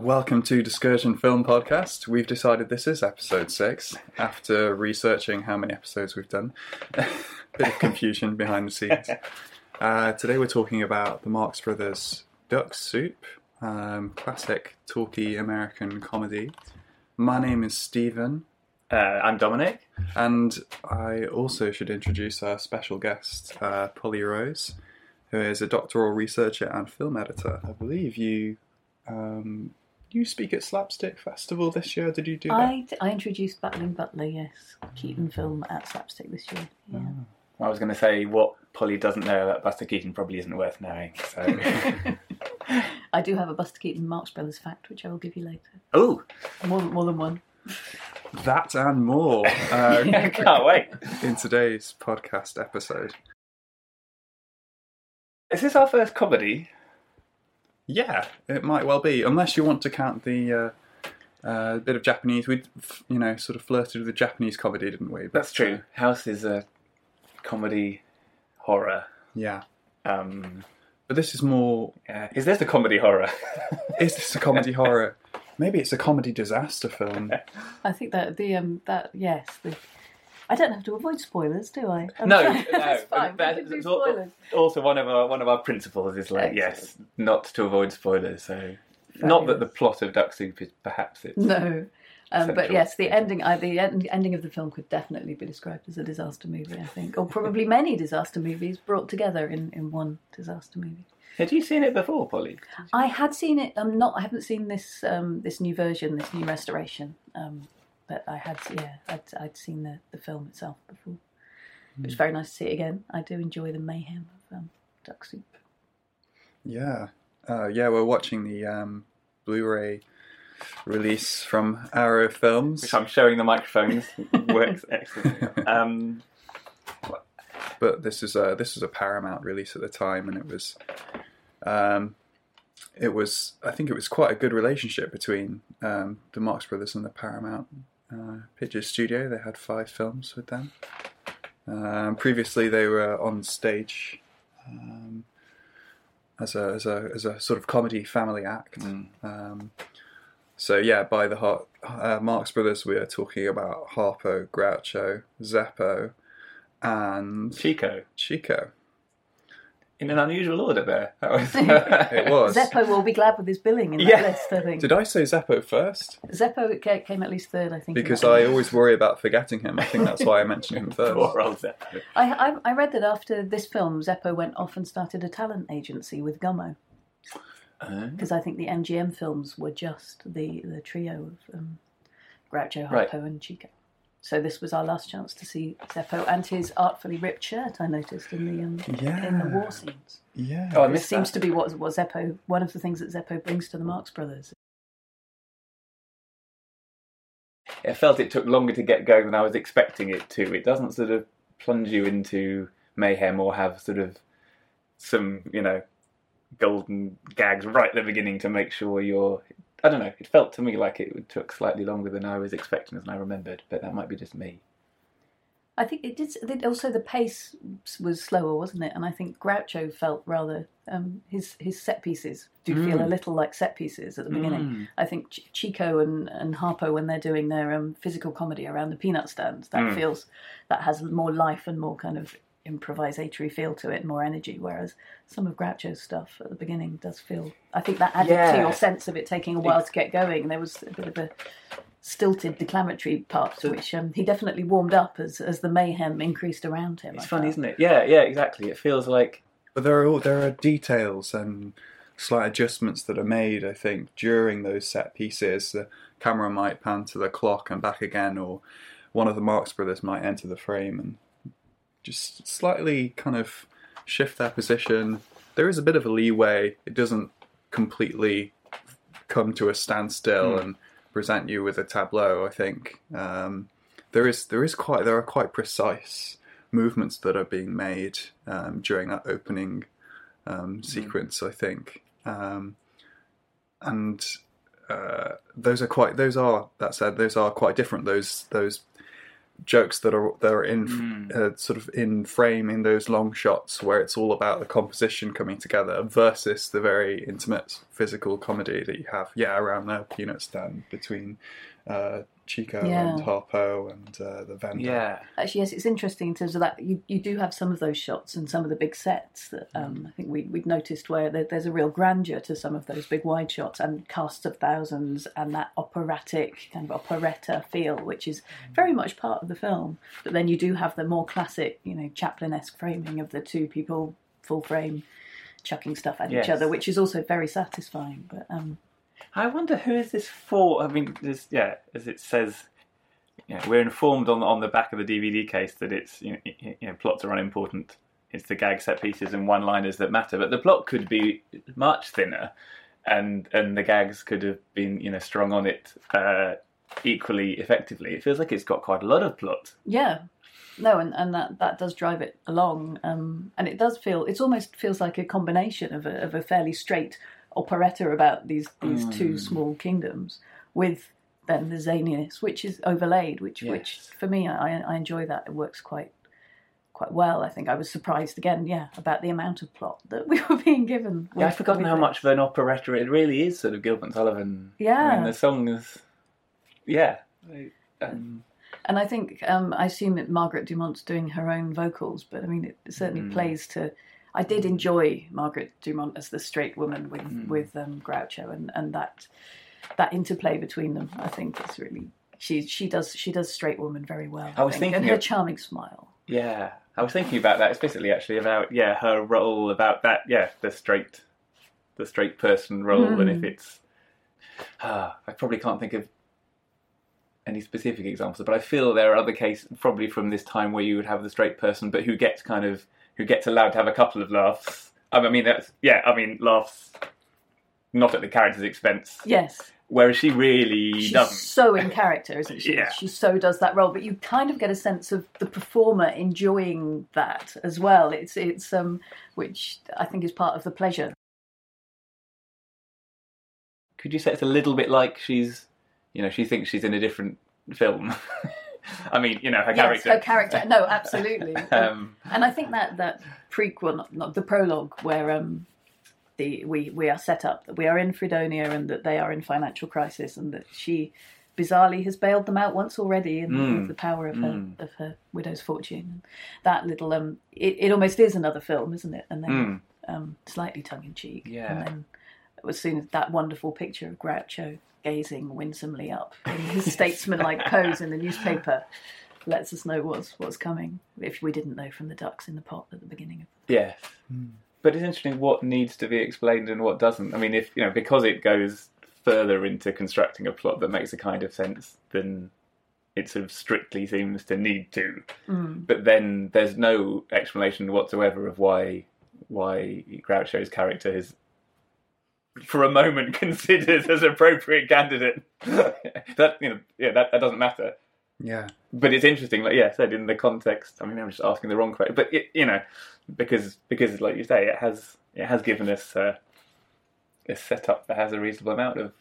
Welcome to Discursion Film Podcast. We've decided this is episode six after researching how many episodes we've done. Bit of confusion behind the scenes. Uh, today we're talking about the Marx Brothers Duck Soup, um, classic talky American comedy. My name is Steven, Uh, I'm Dominic. and I also should introduce our special guest, uh, Polly Rose, who is a doctoral researcher and film editor. I believe you um, you speak at Slapstick Festival this year. Did you do that? I, I introduced Battling Butler, yes, Keaton film at Slapstick this year. Yeah. I was going to say what Polly doesn't know about Buster Keaton probably isn't worth knowing. So, I do have a Buster Keaton Marx Brothers fact, which I will give you later. oh, More, more than one. That and more uh, I can't wait. in today's podcast episode. Is this our first comedy? Yeah, it might well be, unless you want to count the uh, uh, bit of Japanese. We, you know, sort of flirted with the Japanese comedy, didn't we? But, That's true. uh, House is a comedy horror. yeah, Um, but this is more. yeah. Is this a comedy horror? Is this a comedy horror? Maybe it's a comedy disaster film. I think that the um that yes the. I don't have to avoid spoilers, do I? I'm no, no. That's fine. That- we can do spoilers. also, one of our one of our principles is like yes, not to avoid spoilers. So, not that the plot of Duck Soup is perhaps it's No. Um, but yes, the ending, I, the end, ending of the film could definitely be described as a disaster movie. I think, or probably many disaster movies brought together in, in one disaster movie. Had you seen it before, Polly? I had seen it. I'm not. I haven't seen this um, this new version, this new restoration. Um, but I had, yeah, I'd, I'd seen the, the film itself before. It was very nice to see it again. I do enjoy the mayhem of um, Duck Soup. Yeah, uh, yeah. We're watching the um, Blu-ray release from Arrow Films. which I'm showing the microphones works excellent. Um, but this is a this is a Paramount release at the time, and it was, um, it was I think it was quite a good relationship between um, the Marx Brothers and the Paramount uh, Pictures Studio. They had five films with them. Um, previously, they were on stage um, as a as a as a sort of comedy family act. Um, so yeah, by the heart, uh, Marx Brothers, we are talking about Harpo, Groucho, Zeppo, and Chico, Chico. In an unusual order there. That was, It was. Zeppo will be glad with his billing in that Yeah. list. I think Did I say Zeppo first? Zeppo came at least third. I think Because I always worry about forgetting him. I think that's why I mentioned him first. Poor old Zeppo. I, I, I read that after this film, Zeppo went off and started a talent agency with Gummo Uh, because I think the MGM films were just the the trio of um, Groucho, Harpo, Right. and Chico. So this was our last chance to see Zeppo and his artfully ripped shirt. I noticed in the um, Yeah. in the war scenes. Yeah. Oh, I This missed seems that. to be what what Zeppo one of the things that Zeppo brings to the Marx Brothers. I felt it took longer to get going than I was expecting it to. It doesn't sort of plunge you into mayhem or have sort of some, you know, golden gags right at the beginning to make sure you're. I don't know. It felt to me like it took slightly longer than I was expecting, than I remembered. But that might be just me. I think it did. Also, the pace was slower, wasn't it? And I think Groucho felt rather um, his his set pieces do feel Mm. a little like set pieces at the beginning. Mm. I think Ch- Chico and, and Harpo when they're doing their um, physical comedy around the peanut stands, that Mm. feels that has more life and more kind of improvisatory feel to it, more energy. Whereas some of Groucho's stuff at the beginning does feel. I think that added to your sense of it taking a while to get going. There was a bit of a stilted declamatory part to which um, he definitely warmed up as as the mayhem increased around him. It's I fun, felt. isn't it? Yeah, yeah, exactly. It feels like But there are all, there are details and slight adjustments that are made. I think during those set pieces, the camera might pan to the clock and back again, or one of the Marx Brothers might enter the frame and just slightly kind of shift their position. There is a bit of a leeway. It doesn't completely come to a standstill Hmm. and present you with a tableau. I think um, there is there is quite there are quite precise movements that are being made um, during that opening um, sequence. I think, um, and uh, those are quite those are that said those are quite different. Those those jokes that are that are in Mm. uh, sort of in frame in those long shots where it's all about the composition coming together versus the very intimate physical comedy that you have yeah around the peanut stand between uh, Chico Yeah. and Harpo and uh, the vendor. Yeah. Actually, yes, it's interesting in terms of that. You, you do have some of those shots and some of the big sets that um, I think we, we'd noticed where there, there's a real grandeur to some of those big wide shots and casts of thousands and that operatic kind of operetta feel, which is very much part of the film. But then you do have the more classic, you know, Chaplin-esque framing of the two people full frame chucking stuff at Yes. each other, which is also very satisfying. But um, I wonder who is this for? I mean, there's, yeah, as it says, know, we're informed on on the back of the DVD case that it's you know, you know plots are unimportant. It's the gag set pieces and one-liners that matter. But the plot could be much thinner, and and the gags could have been you know strung on it uh, equally effectively. It feels like it's got quite a lot of plot. Yeah. No, and, and that, that does drive it along. Um, and it does feel, it almost feels like a combination of a, of a fairly straight operetta about these, these two small kingdoms with then the zaniness, which is overlaid, which, which for me, I, I enjoy that. It works quite quite well. I think I was surprised again, yeah, about the amount of plot that we were being given. Yeah, I've forgotten how much of an operetta it really is. Sort of Gilbert and Sullivan. I Yeah. mean, the song is, yeah. Um, And I think um, I assume that Margaret Dumont's doing her own vocals, but I mean, it certainly Mm. plays to. I did enjoy Margaret Dumont as the straight woman with Mm. with um, Groucho, and, and that that interplay between them, I think, is really she she does she does straight woman very well. I was think, and thinking her of- charming smile. Yeah, I was thinking about that explicitly actually about yeah her role about that yeah the straight the straight person role and if it's ah, I probably can't think of any specific examples but I feel there are other cases probably from this time where you would have the straight person but who gets kind of who gets allowed to have a couple of laughs I mean that's yeah I mean laughs not at the character's expense Yes, whereas she really she's doesn't so in character, isn't she? Yeah. She so does that role, but you kind of get a sense of the performer enjoying that as well. It's it's um which I think is part of the pleasure. could you say it's a little bit like she's you know she thinks she's in a different film i mean you know her Yes, character her character. No, absolutely. um, and I think that that prequel, not, not the prologue, where um, the we we are set up that we are in Fredonia and that they are in financial crisis, and that she bizarrely has bailed them out once already in Mm. the power of her Mm. of her widow's fortune. That little um, it, it almost is another film, isn't it? And then mm, um, slightly tongue in cheek. Yeah. And then as soon as that wonderful picture of Groucho gazing winsomely up in his statesmanlike pose in the newspaper lets us know what's what's coming. If we didn't know from the ducks in the pot at the beginning of yes but it's interesting what needs to be explained and what doesn't i mean if you know because it goes further into constructing a plot that makes a kind of sense than it sort of strictly seems to need to Mm. but then there's no explanation whatsoever of why why Groucho's character is for a moment considered as appropriate candidate. that you know, yeah, that, that doesn't matter. Yeah. But it's interesting, like yeah, I said in the context. I mean, I'm just asking the wrong question, but it, you know, because because like you say, it has it has given us uh, a setup that has a reasonable amount of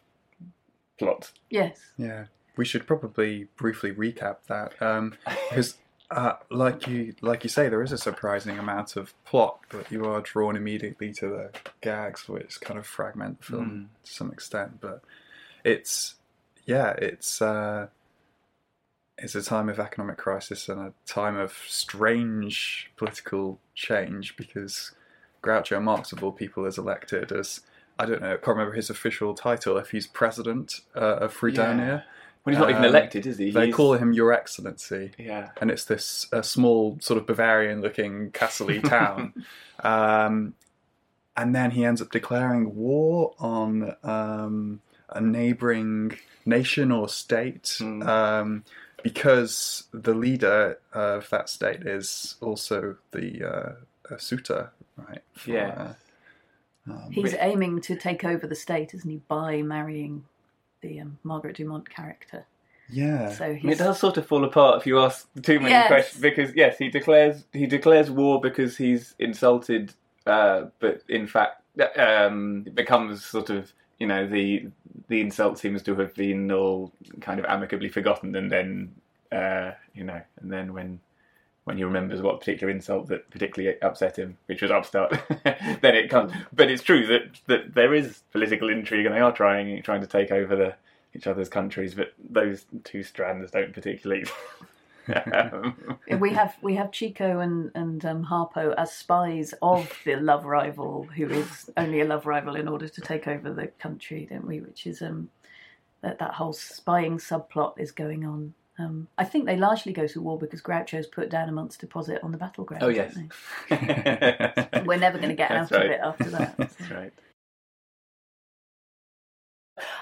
plot. Yes. Yeah, we should probably briefly recap that um, because, uh, like you like you say, there is a surprising amount of plot, but you are drawn immediately to the gags, which kind of fragment the film to some extent. But it's yeah, it's uh, it's a time of economic crisis and a time of strange political change because Groucho Marx, of all people, is elected as I don't know, I can't remember his official title. If he's president uh, of Fredonia, Well, he's not even Um, elected, is he? they He's- call him Your Excellency, yeah. and it's this uh, small, sort of Bavarian-looking castle town. um, and then he ends up declaring war on um, a neighbouring nation or state um, because the leader of that state is also the uh, a suitor, right? for, Yeah. uh, um, He's aiming to take over the state, isn't he, by marrying the um, Margaret Dumont character. yeah. So I mean, he's it does sort of fall apart if you ask too many Yes. questions because yes, he declares he declares war because he's insulted, uh, but in fact, um, it becomes sort of you know the the insult seems to have been all kind of amicably forgotten, and then uh, you know, and then when when he remembers what particular insult that particularly upset him, which was upstart, then it comes. But it's true that that there is political intrigue, and they are trying trying to take over the each other's countries, but those two strands don't particularly. we have we have Chico and and um, Harpo as spies of the love rival, who is only a love rival in order to take over the country, don't we? Which is um, that that whole spying subplot is going on. Um, I think they largely go to war because Groucho's put down a month's deposit on the battleground. Oh yes, we're never going to get That's out right. of it after that. so. That's right.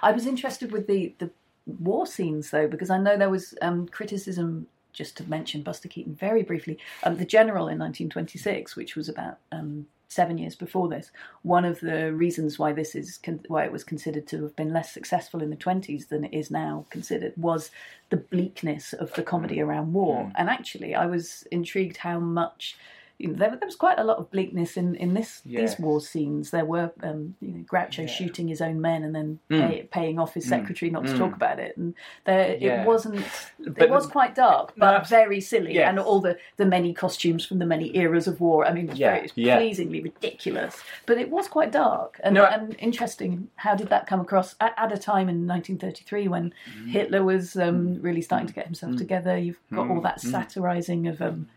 I was interested with the, the war scenes though, because I know there was um, criticism, just to mention Buster Keaton very briefly, um, The General in 1926, which was about um, seven years before this. One of the reasons why this is con- why it was considered to have been less successful in the 20s than it is now considered was the bleakness of the comedy around war. Mm. And actually, I was intrigued how much. You know, there, there was quite a lot of bleakness in, in this Yes. these war scenes. There were um, you know Groucho Yeah. shooting his own men and then Mm. pay, paying off his Mm. secretary not to Mm. talk about it, and there Yeah. it wasn't. But it was the- quite dark, but abs- very silly, yes. and all the, the many costumes from the many eras of war. I mean, it was, Yeah, very, it was yeah. pleasingly ridiculous, but it was quite dark and, No, I- and interesting. How did that come across at, at a time in 1933 when Mm. Hitler was um, really starting to get himself together? You've got all Mm. that satirizing of um,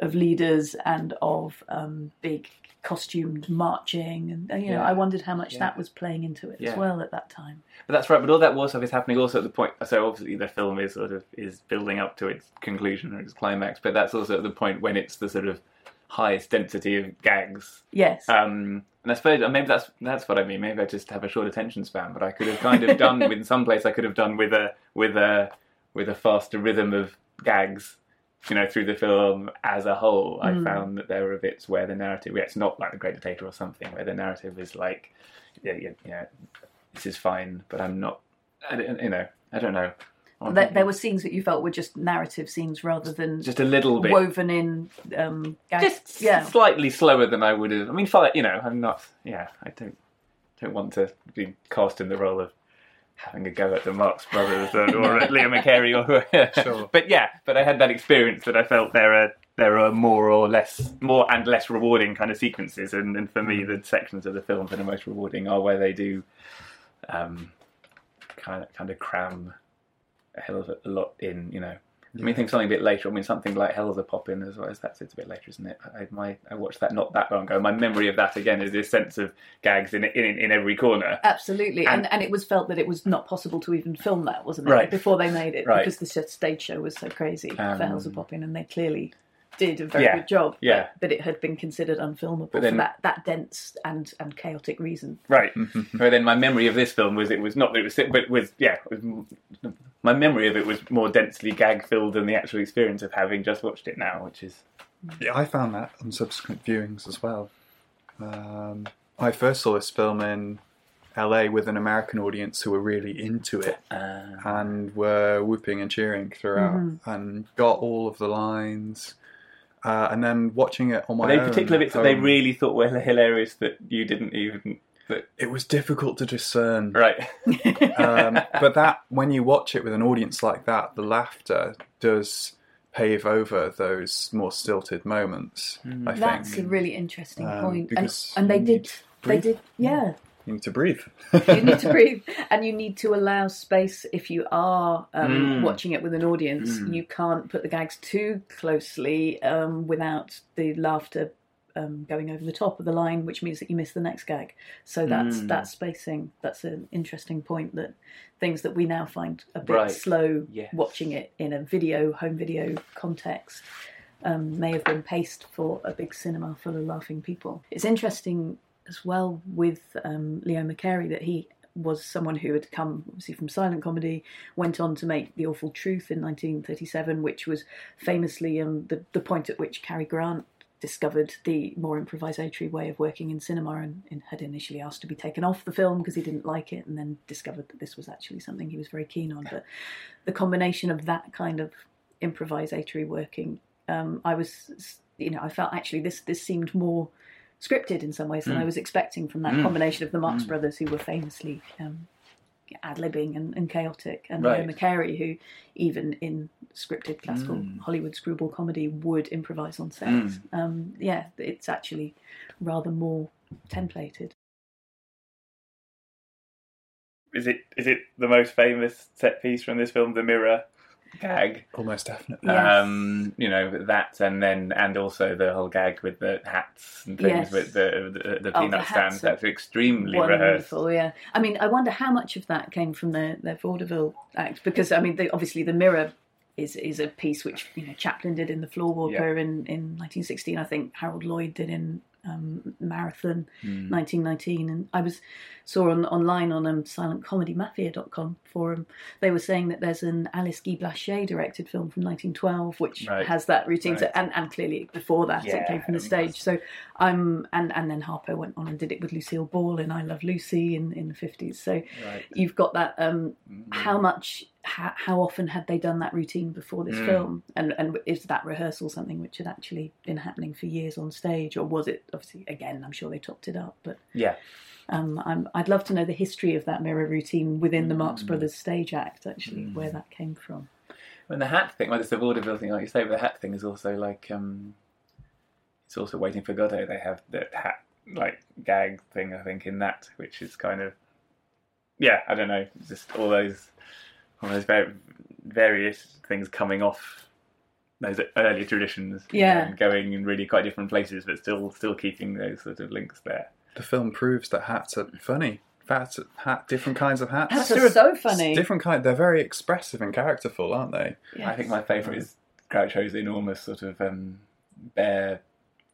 of leaders and of um, big costumed marching, and uh, you know, Yeah. I wondered how much Yeah. that was playing into it Yeah. as well at that time. But that's right. But all that war stuff is happening also at the point. So obviously the film is sort of is building up to its conclusion or its climax. But that's also at the point when it's the sort of highest density of gags. Yes. Um, and I suppose maybe that's that's what I mean. Maybe I just have a short attention span. But I could have kind of done with some place. I could have done with a with a with a faster rhythm of gags. You know, through the film as a whole, I found that there were bits where the narrative, yeah, it's not like The Great Dictator or something, where the narrative is like, yeah, yeah, yeah this is fine, but I'm not. I you know, I don't know. There, there were scenes that you felt were just narrative scenes rather than just a little bit, woven in um, just yeah. slightly slower than I would have. I mean, you know, I'm not. Yeah, I don't don't want to be cast in the role of having a go at the Marx Brothers or, or at Leo McCarey or whoever. Sure. But yeah, but I had that experience that I felt there are there are more or less more and less rewarding kind of sequences, and, and for me, the sections of the film that are most rewarding are where they do um, kind of kind of cram a hell of a lot in. You know, I mean, think something a bit later. I mean, something like Hellzapoppin' as well as that's it's a bit later, isn't it? I, my, I watched that not that long ago. My memory of that again is this sense of gags in in, in every corner. Absolutely, and, And- and it was felt that it was not possible to even film that, wasn't it? Right. Before they made it, Right. because the stage show was so crazy for Um, Hellzapoppin', and they clearly did a very Yeah, good job. yeah. but, but it had been considered unfilmable then- for that, that dense and, and chaotic reason. Right. but then my memory of this film was it was not that it was, but was yeah. It was, my memory of it was more densely gag filled than the actual experience of having just watched it now, which is Yeah, I found that on subsequent viewings as well. Um, I first saw this film in LA with an American audience who were really into it uh, and were whooping and cheering throughout Mm-hmm. and got all of the lines. Uh, and then watching it on my Were they own particular at bits that they really thought were hilarious that you didn't even. That, it was difficult to discern. right. um, but that when you watch it with an audience like that, the laughter does pave over those more stilted moments. I think That's a really interesting Um, point. and and they did, they did, yeah. you need to breathe. you need to breathe and you need to allow space if you are um, Mm. watching it with an audience Mm. you can't put the gags too closely um, without the laughter um, going over the top of the line which means that you miss the next gag so that's Mm. that spacing that's an interesting point that things that we now find a bit Right. slow Yes. watching it in a video home video context um, may have been paced for a big cinema full of laughing people. It's interesting as well with um, Leo McCarey that he was someone who had come obviously from silent comedy, went on to make The Awful Truth in 1937, which was famously um, the, the point at which Cary Grant discovered the more improvisatory way of working in cinema and, and had initially asked to be taken off the film because he didn't like it and then discovered that this was actually something he was very keen on. But the combination of that kind of improvisatory working, um, I was, you know, I felt actually this this seemed more scripted in some ways than I was expecting from that Mm. combination of the Marx Brothers, who were famously um, ad libbing and, and chaotic, and Right. Leo McCarey, who even in scripted classical Mm. Hollywood screwball comedy would improvise on set. Mm. Um, yeah, it's actually rather more templated. Is it is it the most famous set piece from this film, the mirror gag? Almost definitely. Yes. Um, you know that, and then and also the whole gag with the hats and things Yes. with the the, the Oh, peanut the hats stands. That's extremely rehearsed. Wonderful, yeah. I mean, I wonder how much of that came from the the vaudeville act because I mean, the, obviously, the mirror is is a piece which you know Chaplin did in the Floorwalker in in 1916. I think Harold Lloyd did in um, Marathon Mm. 1919, and I was saw on online on um, silentcomedymafia.com forum they were saying that there's an Alice Guy Blaché directed film from 1912 which Right. has that routine, so, Right. and and clearly before that it came from the stage. So I'm and and then Harpo went on and did it with Lucille Ball in I Love Lucy in in the 50s. So Right. you've got that. Um, Mm. how much? How, how often had they done that routine before this Mm. film? And and is that rehearsal something which had actually been happening for years on stage, or was it obviously again? I'm sure they topped it up, but Yeah. um, I'm, I'd love to know the history of that mirror routine within the Marx Mm. Brothers stage act, actually, Mm. where that came from. And the hat thing, well, it's the vaudeville thing, like you say, but the hat thing is also like um, it's also waiting for Godot. They have that hat like gag thing, I think, in that, which is kind of yeah, I don't know, just all those all those var- various things coming off those early traditions, Yeah. know, and going in really quite different places, but still still keeping those sort of links there. The film proves that hats are funny. Hats, hat, different kinds of hats. Hats are so funny. Different kind. They're very expressive and characterful, aren't they? I think my favourite is Groucho's enormous sort of um, bear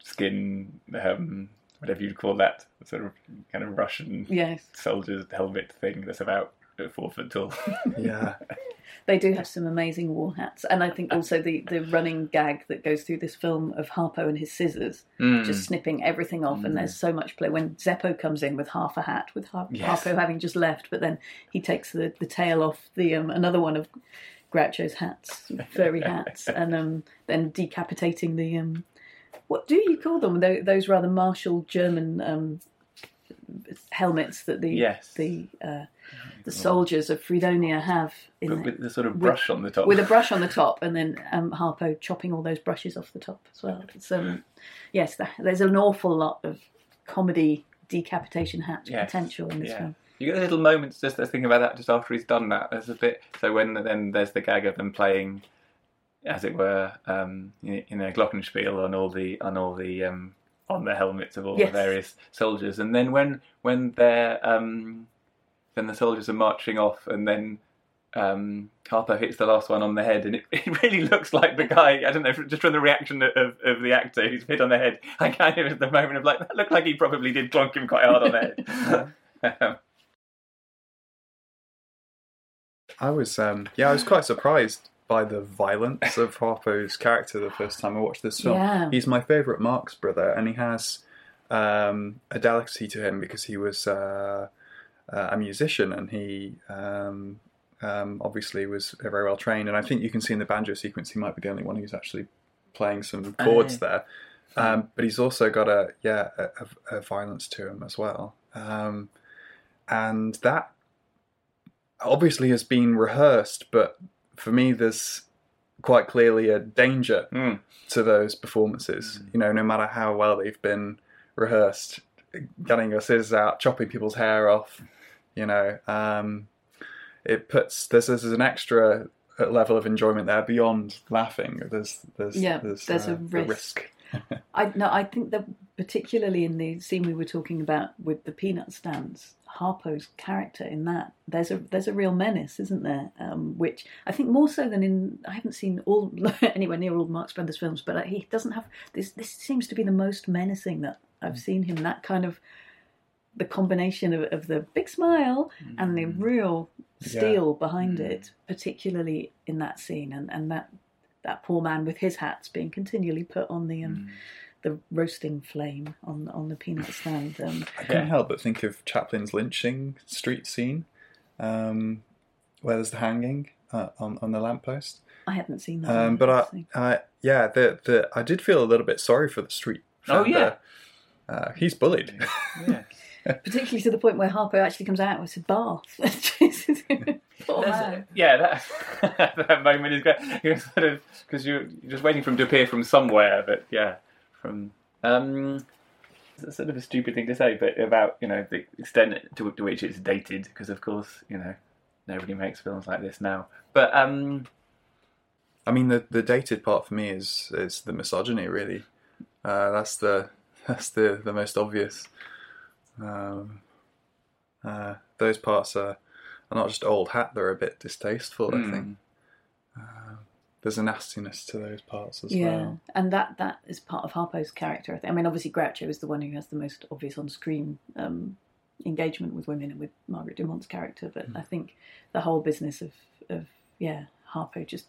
skin, um, whatever you'd call that, sort of kind of Russian Yes, soldier's helmet thing that's about four foot tall. Yeah. they do have some amazing war hats, and I think also the the running gag that goes through this film of Harpo and his scissors, Mm. just snipping everything off, and there's so much play when Zeppo comes in with half a hat, with Har- Yes. Harpo having just left, but then he takes the the tail off the um, another one of Groucho's hats, furry hats, and um, then decapitating the um, what do you call them? Those rather martial German um, helmets that the Yes. the uh, the soldiers of Fredonia have in But with the sort of with- brush on the top. with a brush on the top, and then um, Harpo chopping all those brushes off the top as well. It's, um, yes, there's an awful lot of comedy decapitation hat Yes, potential in this yeah. film. You get little moments just thinking about that just after he's done that. There's a bit so when then there's the gag of them playing, as it were, um, you know, glockenspiel on all the on all the um, on the helmets of all Yes. the various soldiers, and then when when they're um, then the soldiers are marching off, and then um, Harpo hits the last one on the head, and it, it really looks like the guy. I don't know, just from the reaction of, of the actor who's hit on the head. I kind of at the moment of like that looked like he probably did clonk him quite hard on the head. I was, um, yeah, I was quite surprised by the violence of Harpo's character the first time I watched this film. Yeah. He's my favourite Marx brother, and he has um, a delicacy to him because he was uh, uh, a musician and he um, um, obviously was very well trained. And I think you can see in the banjo sequence he might be the only one who's actually playing some chords Aye. there. Um, but he's also got a yeah a, a, a violence to him as well, um, and that obviously has been rehearsed. But for me, there's quite clearly a danger Mm. to those performances. You know, no matter how well they've been rehearsed, getting your scissors out, chopping people's hair off. You know, um, it puts this there's an extra level of enjoyment there beyond laughing. There's there's Yeah, there's, there's a uh, the risk. I no, I think that particularly in the scene we were talking about with the peanut stands, Harpo's character in that there's a there's a real menace, isn't there? Um, which I think more so than in I haven't seen all anywhere near all Marx Brothers films, but uh, he doesn't have this. This seems to be the most menacing that I've seen him. That kind of the combination of, of the big smile and the real steel behind it, particularly in that scene, and, and that that poor man with his hats being continually put on the um, the roasting flame on on the peanut stand. Um, I can't help but think of Chaplin's lynching street scene, um, where there's the hanging uh, on on the lamppost. I haven't seen that. Um, but I, actually. uh, yeah, the the I did feel a little bit sorry for the street. Oh, vendor. uh, he's bullied. yeah. particularly to the point where Harpo actually comes out with a bath. Jesus. Poor There's- yeah, that that moment is great. You're sort of because you're, you're just waiting for him to appear from somewhere, but yeah, from um, it's sort of a stupid thing to say, but about you know the extent to, to which it's dated, because of course you know nobody makes films like this now. But um, I mean, the the dated part for me is is the misogyny. Really, uh, that's the that's the the most obvious. Um, uh, those parts are, are not just old hat; they're a bit distasteful. I Hmm. think uh, there's a nastiness to those parts as Yeah, well. and that that is part of Harpo's character. I think. I mean, obviously Groucho is the one who has the most obvious on-screen um, engagement with women and with Margaret Dumont's character. But Hmm. I think the whole business of of yeah Harpo just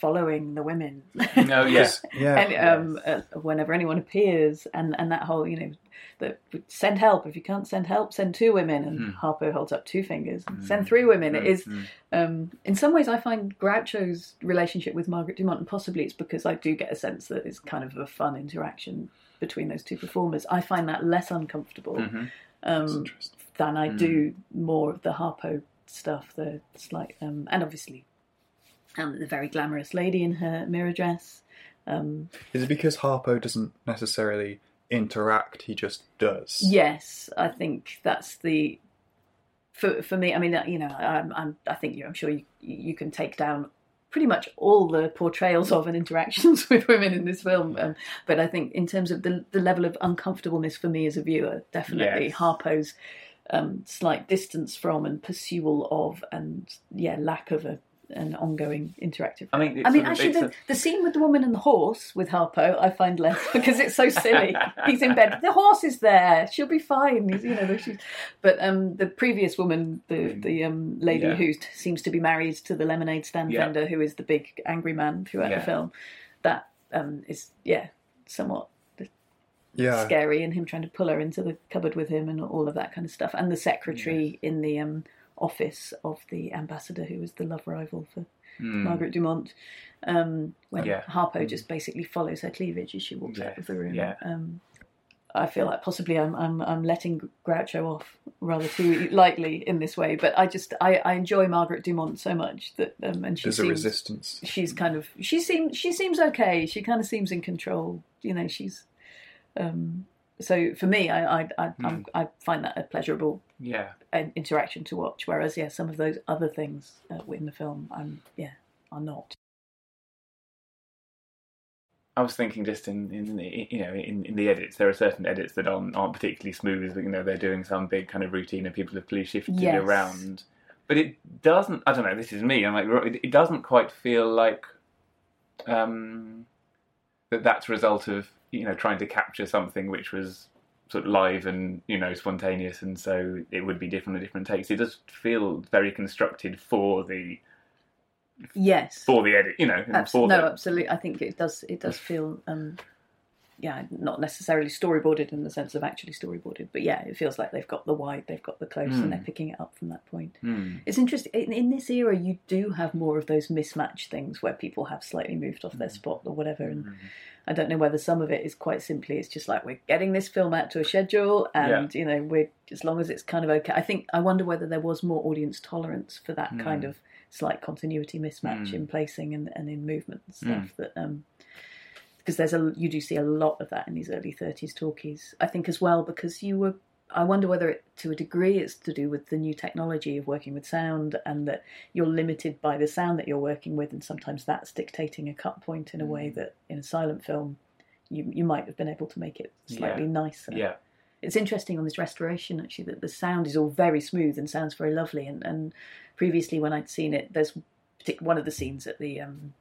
following the women. no, yes, Yeah, and um, uh, whenever anyone appears, and, and that whole, you know, that send help. If you can't send help, send two women. And Hmm. Harpo holds up two fingers. And Send three women. It is, Mm. um, in some ways, I find Groucho's relationship with Margaret Dumont, and possibly it's because I do get a sense that it's kind of a fun interaction between those two performers. I find that less uncomfortable Mhm. Um, than I Hmm. do more of the Harpo stuff. The slight, um, and obviously, um, the very glamorous lady in her mirror dress. Um, Is it because Harpo doesn't necessarily interact; he just does? Yes, I think that's the for for me. I mean, uh, you know, I'm, I'm I think you. I'm sure you you can take down pretty much all the portrayals of and interactions with women in this film. Um, but I think in terms of the the level of uncomfortableness for me as a viewer, definitely Yes. Harpo's um, slight distance from and pursual of, and yeah, lack of a an ongoing interactive. I mean, I mean, actually, the, a- the scene with the woman and the horse with Harpo, I find less because it's so silly. He's in bed. The horse is there. She'll be fine. He's, you know, she's, but um, the previous woman, the the um, lady Yeah. who seems to be married to the lemonade stand Yeah. vendor, who is the big angry man throughout Yeah. the film, that um, is yeah, somewhat yeah. scary, and him trying to pull her into the cupboard with him, and all of that kind of stuff, and the secretary in the um, office of the ambassador, who was the love rival for Mm. Margaret Dumont, um, when Yeah. Harpo just basically follows her cleavage as she walks out of the room. yeah. Um, I feel like possibly I'm, I'm I'm letting Groucho off rather too lightly in this way, but I just I, I enjoy Margaret Dumont so much that um, and she There's a seems resistance. she's kind of she seems she seems okay. She kind of seems in control. You know, she's um, so for me, I I I, Hmm. I'm, find that a pleasurable yeah. interaction to watch. Whereas, yeah, some of those other things uh, in the film, I'm yeah, are not. I was thinking just in, in the you know in, in the edits there are certain edits that aren't, aren't particularly smooth you know they're doing some big kind of routine and people have clearly shifted Yes. around but it doesn't I don't know this is me I'm like it, it doesn't quite feel like um, that that's a result of you know trying to capture something which was sort of live and you know spontaneous and so it would be different at different takes it does feel very constructed for the Yes, for the edit you know Abs- for no, the, absolutely. I think it does. It does feel, um, yeah, not necessarily storyboarded in the sense of actually storyboarded, but yeah, it feels like they've got the wide, they've got the close, Hmm. and they're picking it up from that point. Hmm. It's interesting in, in this era. You do have more of those mismatched things where people have slightly moved off their Hmm. spot or whatever, and I don't know whether some of it is quite simply it's just like we're getting this film out to a schedule, and you know we're as long as it's kind of okay. I think I wonder whether there was more audience tolerance for that kind of slight continuity mismatch Mm. in placing and, and in movement and stuff that um because there's a you do see a lot of that in these early 30s talkies i think as well because you were i wonder whether it to a degree it's to do with the new technology of working with sound and that you're limited by the sound that you're working with and sometimes that's dictating a cut point in a way that in a silent film you you might have been able to make it slightly Yeah. nicer. Yeah. It's interesting on this restoration actually that the sound is all very smooth and sounds very lovely and, and previously when I'd seen it there's one of the scenes at the um,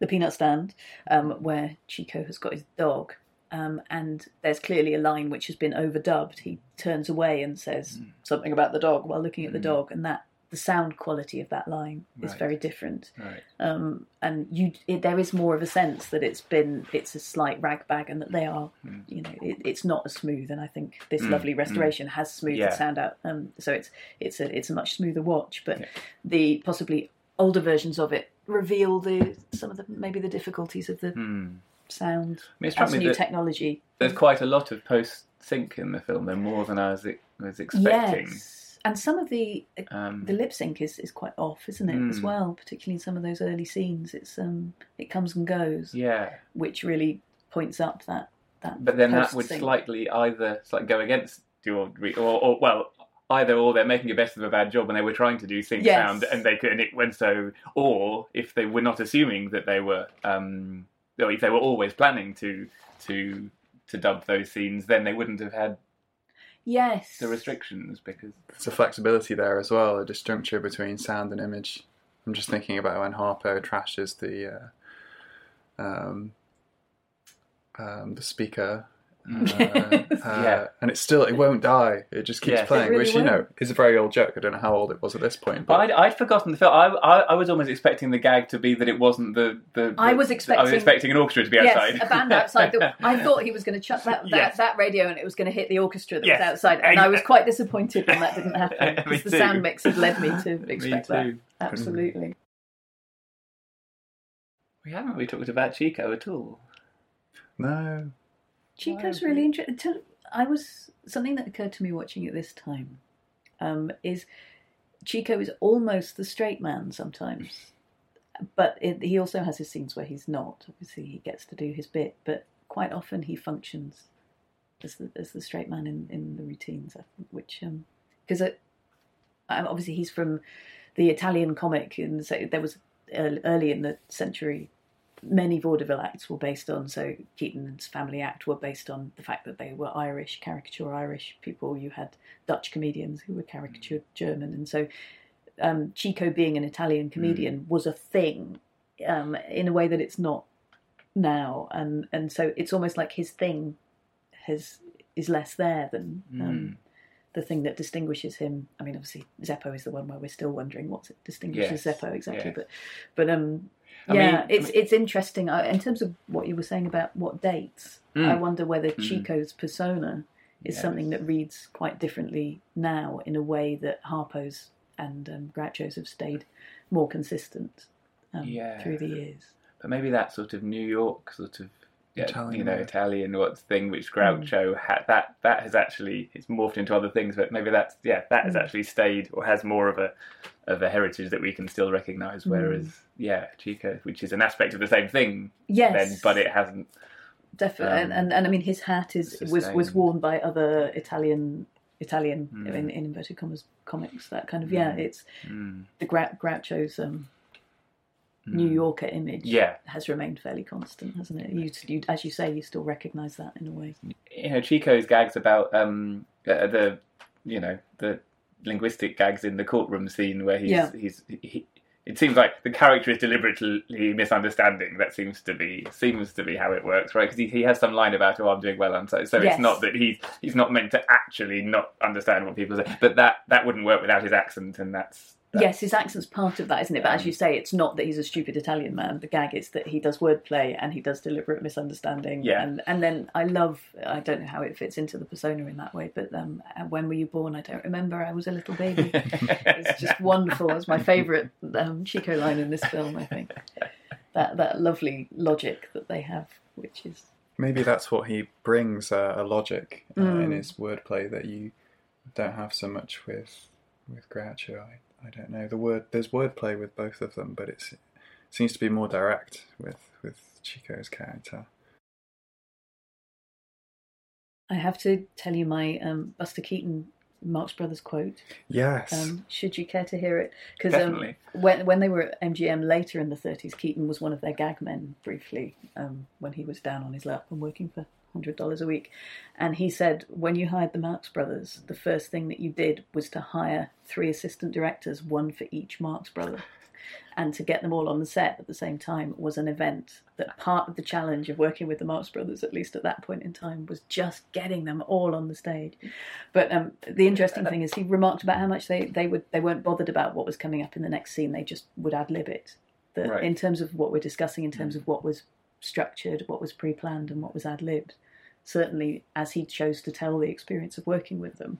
the peanut stand um, where Chico has got his dog. Um, and there's clearly a line which has been overdubbed. He turns away and says something about the dog while looking at the dog. And that the sound quality of that line is very different. Right. Um, and you it, there is more of a sense that it's been it's a slight ragbag, and that they are Hmm. you know it, it's not as smooth. And I think this lovely restoration has smoothed Yeah. the sound out. Um, so it's it's a it's a much smoother watch. But Yeah. the possibly older versions of it reveal the some of the maybe the difficulties of the Hmm. sound mean, it as new technology There's quite a lot of post sync in the film. There more than I was, was expecting. yes And some of the Um, the lip sync is, is quite off, isn't it? As Mm. well, particularly in some of those early scenes. It's um it comes and goes, yeah, which really points up that that. but then that would slightly either like go against your or, or well. Either or they're making a best of a bad job when they were trying to do sync Yes. sound and they could and it went so or if they were not assuming that they were um or if they were always planning to to to dub those scenes then they wouldn't have had yes the restrictions because There's a flexibility there as well, a disjuncture between sound and image. I'm just thinking about when Harpo trashes the uh, um, um, the speaker. Uh, uh, Yeah. and it's still it won't die. It just keeps Yes. It playing, really which you know is a very old joke. I don't know how old it was at this point, but I'd, I'd forgotten the film. I, I, I was almost expecting the gag to be that it wasn't the. the, I the- was I was expecting- expecting an orchestra to be Yes, outside. a band outside. The, I thought he was going to chuck that, that, Yes. that radio and it was going to hit the orchestra that Yes. was outside. And I was quite disappointed when that didn't happen Me because the too. sound mix had led me to Me expect that. too. Absolutely. We haven't really talked about Chico at all. no. Chico's really interesting. I was something that occurred to me watching it this time um, is Chico is almost the straight man sometimes, but it, he also has his scenes where he's not. Obviously, he gets to do his bit, but quite often he functions as the, as the straight man in, in the routines. Think, which because um, obviously he's from the Italian comic, and so there was early, early in the century many vaudeville acts were based on. So Keaton's Family Act were based on the fact that they were Irish, caricature Irish people. You had Dutch comedians who were caricatured German, and so um, Chico being an Italian comedian was a thing um, in a way that it's not now, and and so it's almost like his thing has is less there than. Um, the thing that distinguishes him. I mean, obviously Zeppo is the one where we're still wondering what distinguishes Yes, Zeppo exactly. yes. But, but um, I yeah, mean- I it's mean- it's interesting uh, in terms of what you were saying about what dates. Mm. I wonder whether Mm. Chico's persona is Yes. something that reads quite differently now in a way that Harpo's and um, Groucho's have stayed more consistent um, Yeah. through the years. But maybe that sort of New York sort of yeah, Italian, you know. Italian what thing Mm. which Groucho had that that has actually it's morphed into other things, but maybe that's yeah, that has Mm. actually stayed or has more of a of a heritage that we can still recognise. Mm. Whereas yeah, Chico, which is an aspect of the same thing, Yes, then but it hasn't. definitely, um, and, and and I mean his hat is was was worn by other Italian Italian Mm. in, in inverted commas comics. That kind of yeah, Mm. it's Mm, the Grou- Groucho's um, New mm. Yorker image. Yeah, has remained fairly constant, hasn't it? You, you, as you say, you still recognise that in a way. you know Chico's gags about um uh, the you know the linguistic gags in the courtroom scene where he's Yeah. he's he, it seems like the character is deliberately misunderstanding. That seems to be seems to be how it works, right? Because he, he has some line about "oh, I'm doing well," and so so Yes. it's not that he's he's not meant to actually not understand what people say, but that that wouldn't work without his accent, and that's, Yes, his accent's part of that, isn't it? But as Um, you say, it's not that he's a stupid Italian man. The gag is that he does wordplay and he does deliberate misunderstanding. Yeah. And and then I love. I don't know how it fits into the persona in that way, but um, uh, when were you born? I don't remember. I was a little baby. it's just wonderful. It's my favourite um, Chico line in this film. I think that that lovely logic that they have, which is Maybe that's what he brings uh, a logic uh, in Mm. his wordplay that you don't have so much with with Groucho. I, I don't know the word. There's wordplay with both of them, but it seems to be more direct with with Chico's character. I have to tell you my um, Buster Keaton Marx Brothers quote. Yes, Um, should you care to hear it? Because um, when when they were at MGM later in the 30s, Keaton was one of their gag men briefly um, when he was down on his luck and working for hundred dollars a week. And he said, when you hired the Marx Brothers, the first thing that you did was to hire three assistant directors, one for each Marx brother. And to get them all on the set at the same time was an event that part of the challenge of working with the Marx Brothers, at least at that point in time, was just getting them all on the stage. But um, the interesting thing is, he remarked about how much they, they would they weren't bothered about what was coming up in the next scene. They just would ad lib it. That Right. in terms of what we're discussing, in terms of what was structured, what was pre-planned, and what was ad libbed, certainly as he chose to tell the experience of working with them,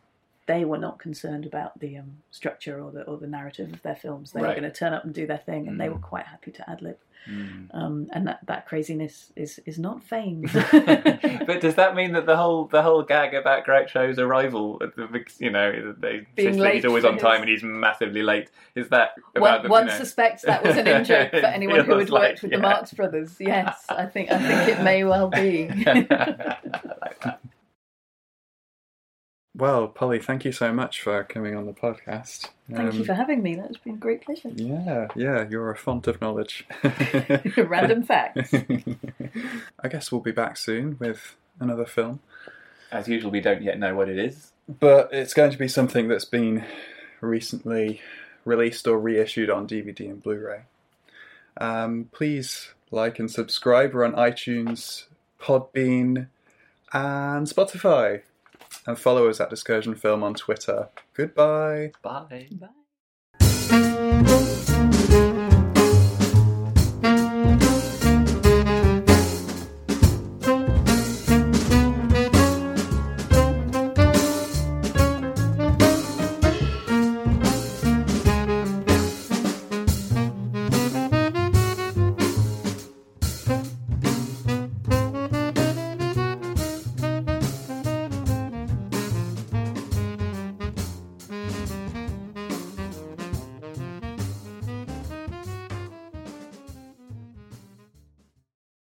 they were not concerned about the um, structure or the or the narrative of their films. They were going to turn up and do their thing, and they Mm. were quite happy to ad lib. Mm. Um, and that, that craziness is is not feigned. but does that mean that the whole the whole gag about Groucho's arrival, at the, big- you know, they he's always on his- time and he's massively late? Is that one about the, one you know- suspects that was an in joke for anyone who had like, worked with the. Marx Brothers. Yes, I think I think it may well be. like that. Well, Polly, thank you so much for coming on the podcast. Thank you Um, for having me. That's been a great pleasure. Yeah, yeah, you're a font of knowledge. Random facts. I guess we'll be back soon with another film. As usual, we don't yet know what it is. But it's going to be something that's been recently released or reissued on DVD and Blu ray. Um, please like and subscribe. We're on iTunes, Podbean, and Spotify. And follow us at Discursion Film on Twitter. Goodbye. Bye. Bye.